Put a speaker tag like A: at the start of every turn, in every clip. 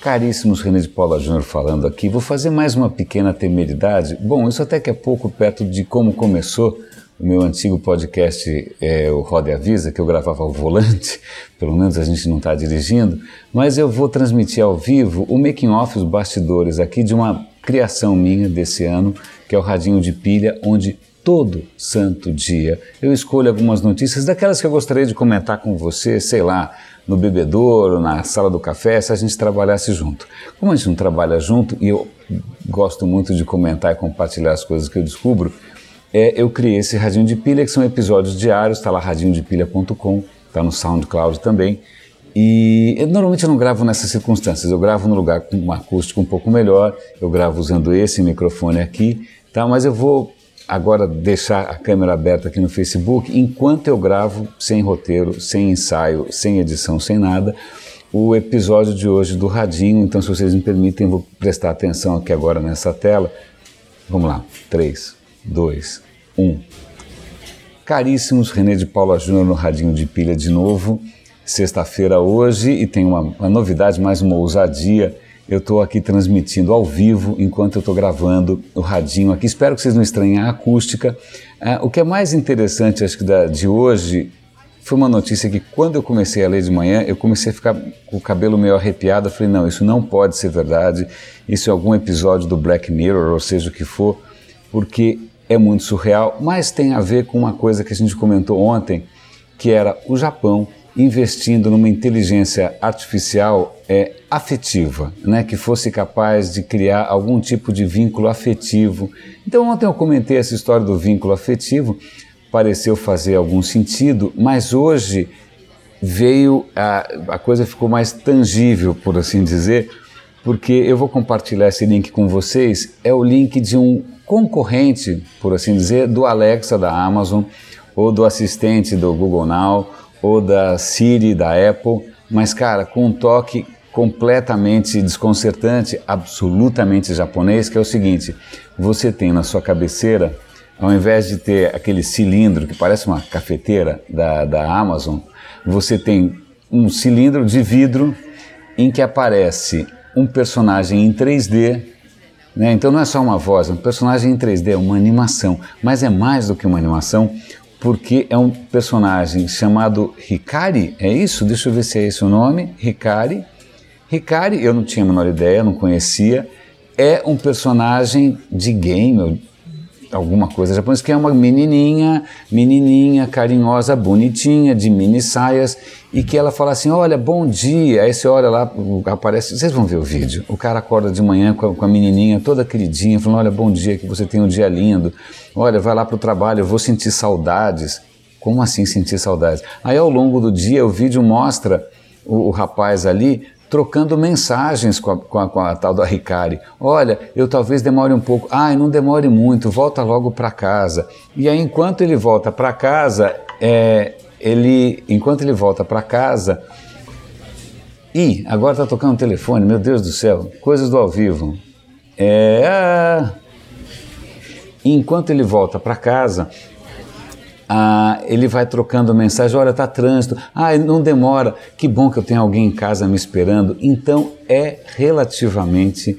A: Caríssimos, René de Paula Júnior falando aqui. Vou fazer mais uma pequena temeridade. Bom, isso até que é pouco perto de como começou o meu antigo podcast, é, o Roda e Avisa, que eu gravava ao volante, pelo menos a gente não está dirigindo, mas eu vou transmitir ao vivo o making off, os bastidores aqui de uma criação minha desse ano, que é o Radinho de Pilha, onde todo santo dia eu escolho algumas notícias daquelas que eu gostaria de comentar com você, sei lá, no bebedouro, na sala do café, se a gente trabalhasse junto. Como a gente não trabalha junto e eu gosto muito de comentar e compartilhar as coisas que eu descubro, é, eu criei esse Radinho de Pilha, que são episódios diários, está lá radinhodepilha.com, está no SoundCloud também. E eu, normalmente eu não gravo nessas circunstâncias, eu gravo no lugar com um acústico um pouco melhor, eu gravo usando esse microfone aqui, tá? mas eu vou agora deixar a câmera aberta aqui no Facebook, enquanto eu gravo sem roteiro, sem ensaio, sem edição, sem nada, o episódio de hoje do Radinho. Então, se vocês me permitem, vou prestar atenção aqui agora nessa tela. Vamos lá. 3, 2, 1. Caríssimos, René de Paula Júnior no Radinho de Pilha de novo. Sexta-feira hoje e tem uma, uma novidade, mais uma ousadia eu estou aqui transmitindo ao vivo enquanto eu estou gravando o radinho aqui. Espero que vocês não estranhem a acústica. Ah, o que é mais interessante, acho que da, de hoje, foi uma notícia que quando eu comecei a ler de manhã, eu comecei a ficar com o cabelo meio arrepiado. Eu falei, não, isso não pode ser verdade. Isso é algum episódio do Black Mirror, ou seja o que for, porque é muito surreal, mas tem a ver com uma coisa que a gente comentou ontem, que era o Japão investindo numa inteligência artificial é, afetiva, né, que fosse capaz de criar algum tipo de vínculo afetivo. Então, ontem eu comentei essa história do vínculo afetivo, pareceu fazer algum sentido, mas hoje veio a, a coisa ficou mais tangível, por assim dizer, porque eu vou compartilhar esse link com vocês. É o link de um concorrente, por assim dizer, do Alexa da Amazon ou do assistente do Google Now ou da Siri da Apple, mas cara, com um toque completamente desconcertante, absolutamente japonês, que é o seguinte: você tem na sua cabeceira, ao invés de ter aquele cilindro que parece uma cafeteira da, da Amazon, você tem um cilindro de vidro em que aparece um personagem em 3D. Né? Então não é só uma voz, é um personagem em 3D, é uma animação, mas é mais do que uma animação, porque é um personagem chamado Hikari, é isso? Deixa eu ver se é esse o nome, Hikari. Hikari, eu não tinha a menor ideia, não conhecia, é um personagem de game, alguma coisa japonesa, que é uma menininha, menininha, carinhosa, bonitinha, de mini saias, e que ela fala assim, olha, bom dia, aí você olha lá, aparece, vocês vão ver o vídeo, o cara acorda de manhã com a, com a menininha toda queridinha, falando, olha, bom dia, que você tem um dia lindo, olha, vai lá para o trabalho, eu vou sentir saudades, como assim sentir saudades? Aí ao longo do dia o vídeo mostra o, o rapaz ali trocando mensagens com a, com a, com a tal da Ricari. Olha, eu talvez demore um pouco. Ai, não demore muito, volta logo para casa. E aí, enquanto ele volta para casa, é, ele, enquanto ele volta para casa, e agora está tocando o telefone, meu Deus do céu, coisas do ao vivo. É, enquanto ele volta para casa, ah, ele vai trocando mensagem, olha, está trânsito, ah, não demora, que bom que eu tenho alguém em casa me esperando. Então é relativamente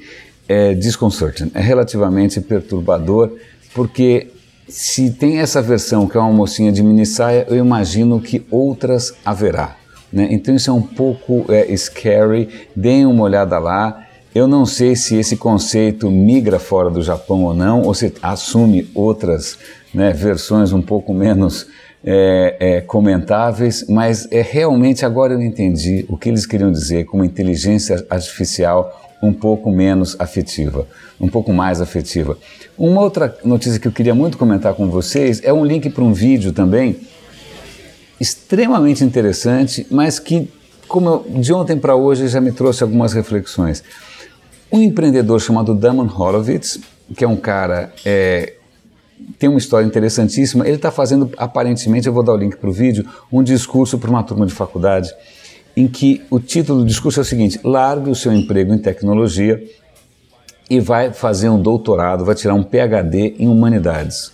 A: é, é relativamente perturbador, porque se tem essa versão que é uma mocinha de mini saia, eu imagino que outras haverá. Né? Então isso é um pouco é, scary, deem uma olhada lá. Eu não sei se esse conceito migra fora do Japão ou não, ou se assume outras né, versões um pouco menos é, é, comentáveis, mas é realmente agora eu entendi o que eles queriam dizer com uma inteligência artificial um pouco menos afetiva, um pouco mais afetiva. Uma outra notícia que eu queria muito comentar com vocês é um link para um vídeo também extremamente interessante, mas que, como eu, de ontem para hoje, já me trouxe algumas reflexões. Um empreendedor chamado Damon Horowitz, que é um cara é, tem uma história interessantíssima. Ele está fazendo, aparentemente, eu vou dar o link para o vídeo, um discurso para uma turma de faculdade, em que o título do discurso é o seguinte: largue o seu emprego em tecnologia e vai fazer um doutorado, vai tirar um PhD em humanidades.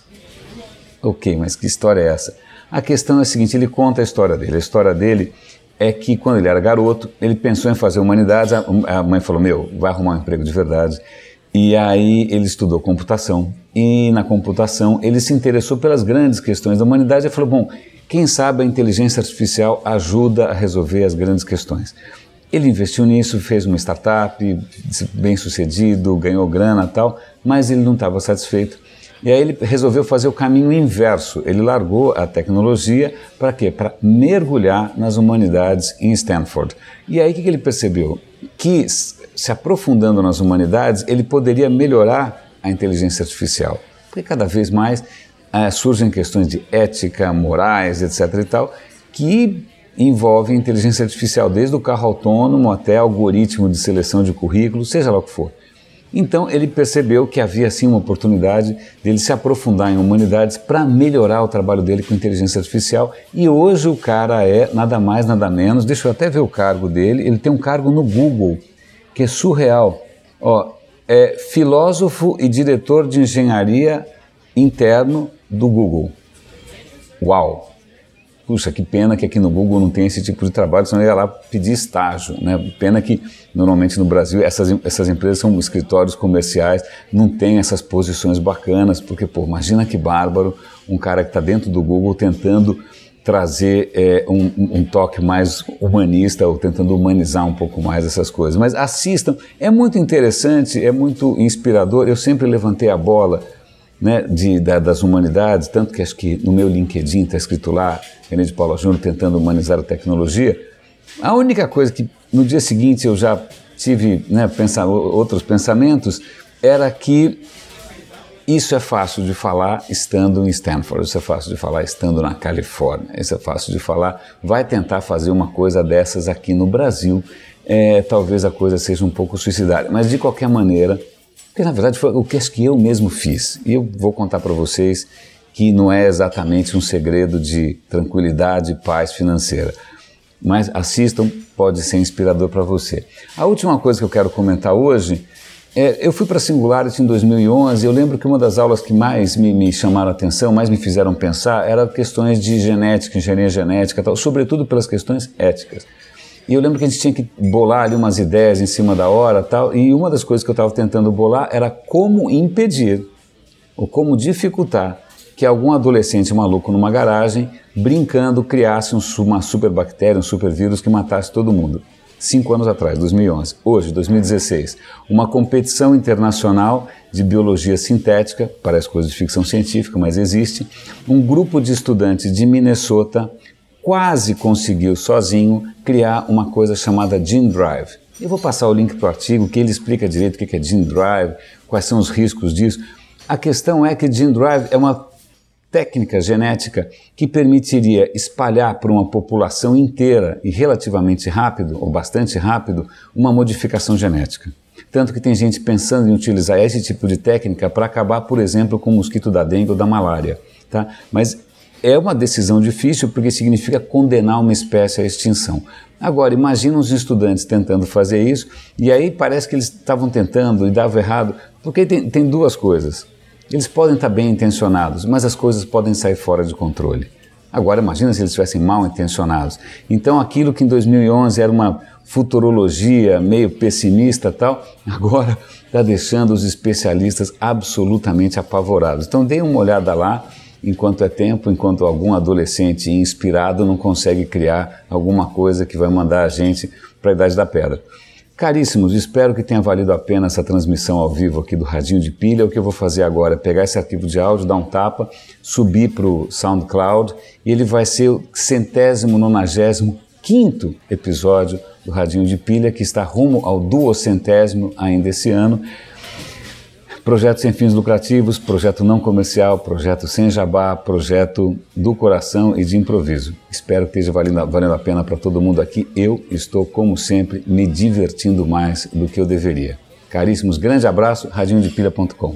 A: Ok, mas que história é essa? A questão é a seguinte: ele conta a história dele. A história dele é que quando ele era garoto, ele pensou em fazer humanidades, a mãe falou, meu, vai arrumar um emprego de verdade. E aí ele estudou computação e na computação ele se interessou pelas grandes questões da humanidade e falou, bom, quem sabe a inteligência artificial ajuda a resolver as grandes questões. Ele investiu nisso, fez uma startup, bem sucedido, ganhou grana tal, mas ele não estava satisfeito. E aí ele resolveu fazer o caminho inverso. Ele largou a tecnologia para quê? Para mergulhar nas humanidades em Stanford. E aí o que ele percebeu? Que se aprofundando nas humanidades, ele poderia melhorar a inteligência artificial. Porque cada vez mais ah, surgem questões de ética, morais, etc. e tal, que envolvem inteligência artificial, desde o carro autônomo até algoritmo de seleção de currículo, seja lá o que for. Então ele percebeu que havia sim uma oportunidade dele se aprofundar em humanidades para melhorar o trabalho dele com inteligência artificial e hoje o cara é nada mais nada menos, deixa eu até ver o cargo dele, ele tem um cargo no Google que é surreal. Ó, é filósofo e diretor de engenharia interno do Google. Uau! Puxa, que pena que aqui no Google não tem esse tipo de trabalho, senão eu ia lá pedir estágio. Né? Pena que normalmente no Brasil essas, essas empresas são escritórios comerciais, não tem essas posições bacanas, porque, pô, imagina que bárbaro um cara que está dentro do Google tentando trazer é, um, um, toque mais humanista ou tentando humanizar um pouco mais essas coisas. Mas assistam, é muito interessante, é muito inspirador. Eu sempre levantei a bola né, de, da, das humanidades, tanto que acho que no meu LinkedIn está escrito lá, René de Paula Júnior tentando humanizar a tecnologia. A única coisa que no dia seguinte eu já tive né, pensar, outros pensamentos era que isso é fácil de falar estando em Stanford, isso é fácil de falar estando na Califórnia, isso é fácil de falar. Vai tentar fazer uma coisa dessas aqui no Brasil, é, talvez a coisa seja um pouco suicidária, mas de qualquer maneira, porque na verdade foi o que, que eu mesmo fiz. E eu vou contar para vocês que não é exatamente um segredo de tranquilidade e paz financeira. Mas assistam, pode ser inspirador para você. A última coisa que eu quero comentar hoje é, eu fui para a Singularity em 2011 eu lembro que uma das aulas que mais me, me, chamaram a atenção, mais me fizeram pensar, era questões de genética, engenharia genética, tal, sobretudo pelas questões éticas. E eu lembro que a gente tinha que bolar ali umas ideias em cima da hora tal. E uma das coisas que eu estava tentando bolar era como impedir ou como dificultar que algum adolescente maluco numa garagem, brincando, criasse um, uma superbactéria, um supervírus que matasse todo mundo. Cinco anos atrás, 2011. Hoje, 2016, uma competição internacional de biologia sintética, parece coisa de ficção científica, mas existe. Um grupo de estudantes de Minnesota quase conseguiu sozinho criar uma coisa chamada Gene Drive. Eu vou passar o link para o artigo que ele explica direito o que é Gene Drive, quais são os riscos disso. A questão é que Gene Drive é uma técnica genética que permitiria espalhar para uma população inteira e relativamente rápido, ou bastante rápido, uma modificação genética. Tanto que tem gente pensando em utilizar esse tipo de técnica para acabar, por exemplo, com o mosquito da dengue ou da malária. Tá? Mas é uma decisão difícil porque significa condenar uma espécie à extinção. Agora, imagina os estudantes tentando fazer isso e aí parece que eles estavam tentando e dava errado, porque tem, tem duas coisas. Eles podem estar bem intencionados, mas as coisas podem sair fora de controle. Agora, imagina se eles estivessem mal intencionados. Então, aquilo que em 2011 era uma futurologia meio pessimista tal, agora está deixando os especialistas absolutamente apavorados. Então, dê uma olhada lá enquanto é tempo, enquanto algum adolescente inspirado não consegue criar alguma coisa que vai mandar a gente para a Idade da Pedra. Caríssimos, espero que tenha valido a pena essa transmissão ao vivo aqui do Radinho de Pilha. O que eu vou fazer agora é pegar esse arquivo de áudio, dar um tapa, subir para o SoundCloud e ele vai ser o centésimo, nonagésimo, quinto episódio do Radinho de Pilha, que está rumo ao duocentésimo ainda esse ano. Projeto sem fins lucrativos, projeto não comercial, projeto sem jabá, projeto do coração e de improviso. Espero que esteja valendo, valendo a pena para todo mundo aqui. Eu estou, como sempre, me divertindo mais do que eu deveria. Caríssimos, grande abraço, radinhodepilha.com.